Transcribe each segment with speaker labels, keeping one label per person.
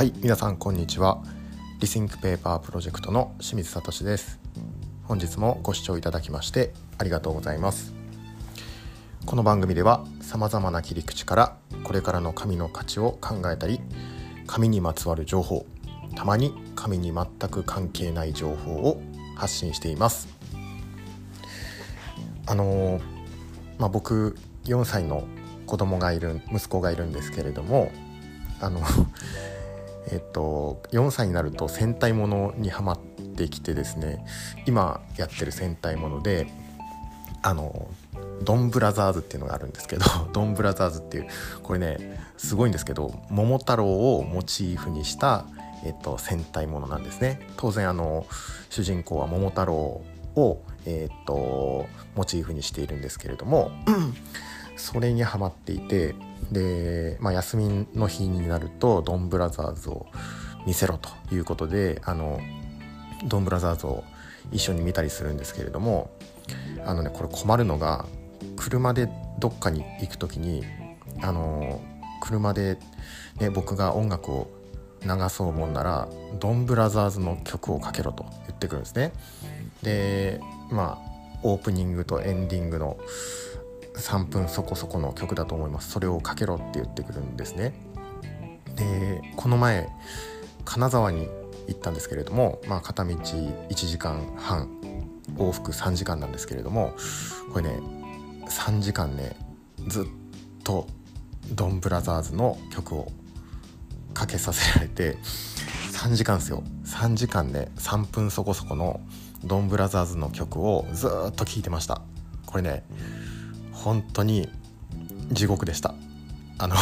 Speaker 1: はい皆さんこんにちは。 Rethink Paper Project の清水聡です。本日もご視聴いただきましてありがとうございます。この番組では様々な切り口からこれからの紙の価値を考えたり紙にまつわる情報たまに紙に全く関係ない情報を発信しています。あのまあ、僕4歳の子供がいる息子がいるんですけれどもあのえっと、4歳になると戦隊ものにはまってきてですね今やってる戦隊ものであのドンブラザーズっていうのがあるんですけど ドンブラザーズっていうこれねすごいんですけど桃太郎をモチーフにした、えっと、戦隊ものなんですね。当然あの主人公は桃太郎を、えっと、モチーフにしているんですけれどもそれにはまっていてで、まあ、休みの日になるとドンブラザーズを見せろということであのドンブラザーズを一緒に見たりするんですけれどもあのねこれ困るのが車でどっかに行く時にあの車で、ね、僕が音楽を流そうもんならドンブラザーズの曲をかけろと言ってくるんですね。でまあオープニングとエンディングの3分そこそこの曲だと思います。それをかけろって言ってくるんですね。でこの前金沢に行ったんですけれども、まあ、片道1時間半往復3時間なんですけれどもこれね3時間ねずっとドンブラザーズの曲をかけさせられて3時間ですよ。3時間ね3分そこそこのドンブラザーズの曲をずっと聴いてました。これね本当に地獄でした。あの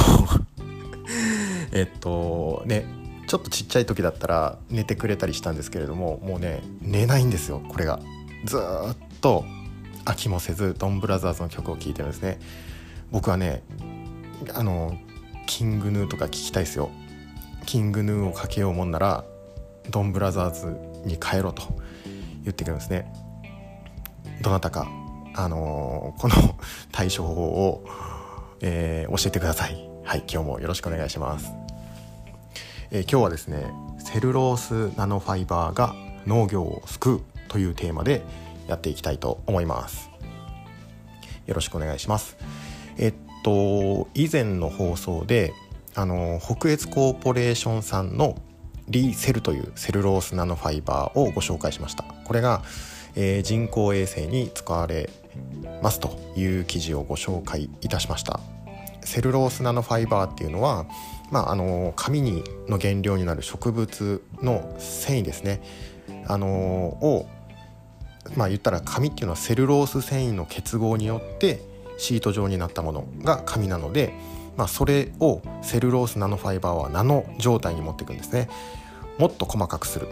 Speaker 1: えっとねちょっとちっちゃい時だったら寝てくれたりしたんですけれどももうね寝ないんですよこれが。ずっと飽きもせずドンブラザーズの曲を聴いてるんですね。僕はねあのキングヌーとか聴きたいですよ。キングヌーをかけようもんならドンブラザーズに帰ろうと言ってくるんですね。どなたかあの、この 対処法を、えー、教えてください。はい、今日もよろしくお願いします。えー、今日はですね、セルロースナノファイバーが農業を救うというテーマでやっていきたいと思います。よろしくお願いします。えっと、以前の放送で、あの、北越コーポレーションさんのリーセルというセルロースナノファイバーをご紹介しました。これが、えー、人工衛星に使われますという記事をご紹介いたしました。セルロースナノファイバーっていうのは、まあ、あの紙にの原料になる植物の繊維ですね。あのをまあ言ったら紙っていうのはセルロース繊維の結合によってシート状になったものが紙なので、まあ、それをセルロースナノファイバーはナノ状態に持っていくんですね。もっと細かくする。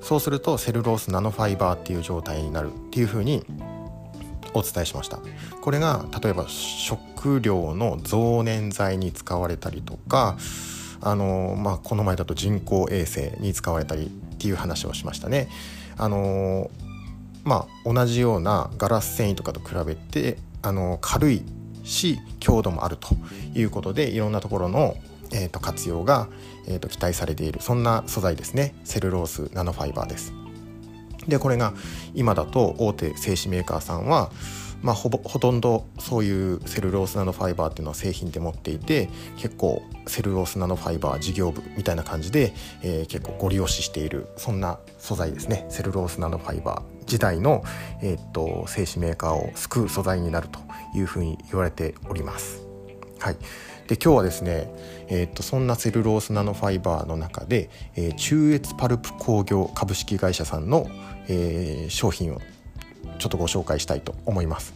Speaker 1: そうするとセルロースナノファイバーっていう状態になるっていうふうにお伝えしましたこれが例えば食料の増粘剤に使われたりとかあの、まあ、この前だと人工衛星に使われたりっていう話をしましたね。あのまあ、同じようなガラス繊維とかと比べてあの軽いし強度もあるということでいろんなところの、えーと、活用が、えーと期待されているそんな素材ですねセルロースナノファイバーです。でこれが今だと大手製紙メーカーさんは、まあ、ほぼほとんどそういうセルロースナノファイバーっていうのは製品で持っていて結構セルロースナノファイバー事業部みたいな感じで、えー、結構ご利用ししているそんな素材ですねセルロースナノファイバー時代の、えー、っと製紙メーカーを救う素材になるというふうに言われております。はい、で今日はですね、えー、っとそんなセルロースナノファイバーの中で、えー、中越パルプ工業株式会社さんの、えー、商品をちょっとご紹介したいと思います。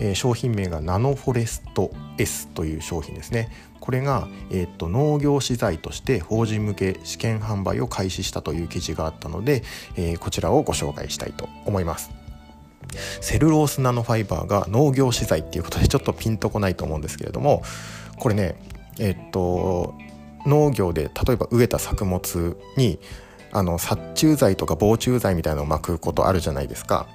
Speaker 1: えー、商品名がナノフォレスト S という商品ですね。これが、えー、っと農業資材として法人向け試験販売を開始したという記事があったので、えー、こちらをご紹介したいと思います。セルロースナノファイバーが農業資材っていうことでちょっとピンとこないと思うんですけれどもこれねえっと農業で例えば植えた作物にあの殺虫剤とか防虫剤みたいなのをまくことあるじゃないですか。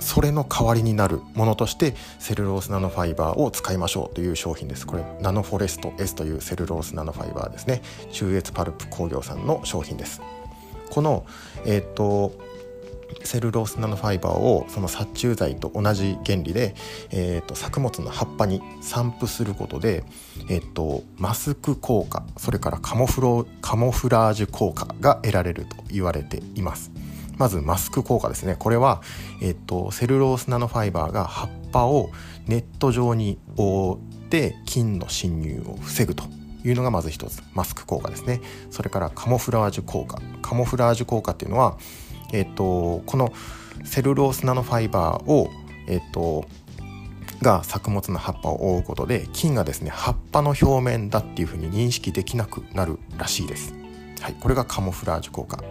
Speaker 1: それの代わりになるものとしてセルロースナノファイバーを使いましょうという商品です。これナノフォレスト S というセルロースナノファイバーですね。中越パルプ工業さんの商品です。このえっ、とセルロースナノファイバーをその殺虫剤と同じ原理で、えーと、作物の葉っぱに散布することで、えーと、マスク効果それからカモフロカモフラージュ効果が得られると言われています。まずマスク効果ですね。これは、えーと、セルロースナノファイバーが葉っぱをネット状に覆って菌の侵入を防ぐと。いうのがまず一つマスク効果ですね。それからカモフラージュ効果。カモフラージュ効果っていうのはえっ、と、このセルロースナノファイバーを、えっ、と、が作物の葉っぱを覆うことで菌がですね葉っぱの表面だっていうふうに認識できなくなるらしいです。はい、これがカモフラージュ効果、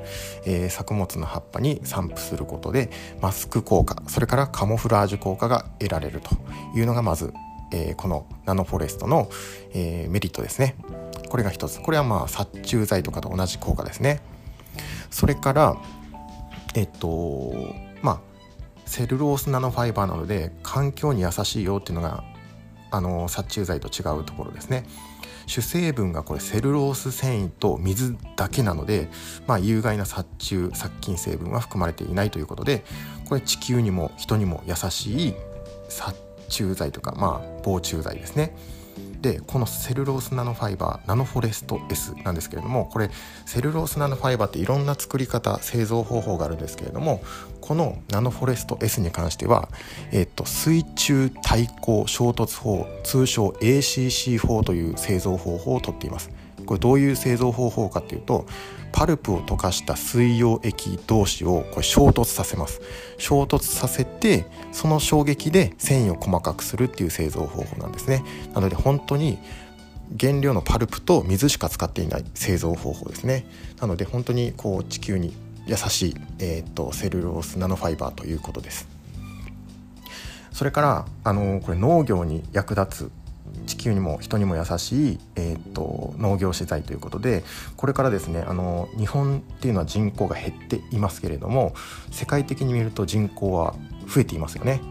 Speaker 1: えー、作物の葉っぱに散布することでマスク効果それからカモフラージュ効果が得られるというのがまず、えー、このナノフォレストの、えー、メリットですね。これが一つ。これはまあ殺虫剤とかと同じ効果ですね。それからえっとまあセルロースナノファイバーなので環境に優しいよっていうのがあの殺虫剤と違うところですね。主成分がこれセルロース繊維と水だけなので、まあ、有害な殺虫殺菌成分は含まれていないということでこれ地球にも人にも優しい殺虫剤とかまあ防虫剤ですね。でこのセルロースナノファイバーナノフォレスト S なんですけれどもこれセルロースナノファイバーっていろんな作り方製造方法があるんですけれどもこのナノフォレスト S に関しては、えっと、水中対抗衝突法通称 ACC4 という製造方法をとっています。これどういう製造方法かっていうとパルプを溶かした水溶液同士をこれ衝突させます。衝突させてその衝撃で繊維を細かくするっていう製造方法なんですね。なので本当に原料のパルプと水しか使っていない製造方法ですね。なので本当にこう地球に優しい、えーと、セルロースナノファイバーということです。それからあのこれ農業に役立つ地球にも人にも優しい、えーと、農業資材ということでこれからですねあの日本っていうのは人口が減っていますけれども世界的に見ると人口は増えていますよね。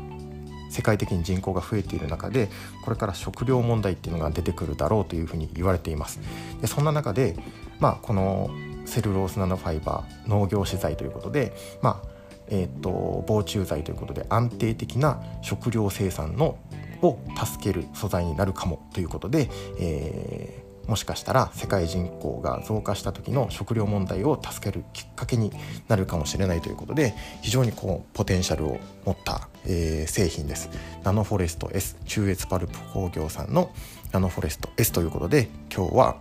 Speaker 1: 世界的に人口が増えている中でこれから食料問題っていうのが出てくるだろうというふうに言われていますでそんな中で、まあ、このセルロースナノファイバー農業資材ということで、まあえーと防虫剤ということで安定的な食料生産のを助ける素材になるかもということで、えー、もしかしたら世界人口が増加した時の食料問題を助けるきっかけになるかもしれないということで非常にこうポテンシャルを持った、えー、製品です。ナノフォレスト S 中越パルプ工業さんのナノフォレスト S ということで今日は、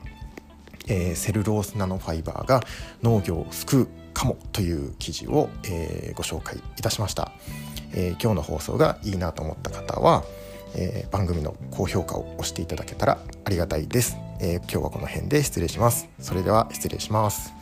Speaker 1: えー、セルロースナノファイバーが農業を救うかもという記事を、えー、ご紹介いたしました、えー、今日の放送がいいなと思った方はえー、番組の高評価を押していただけたらありがたいです、えー、今日はこの辺で失礼します。それでは失礼します。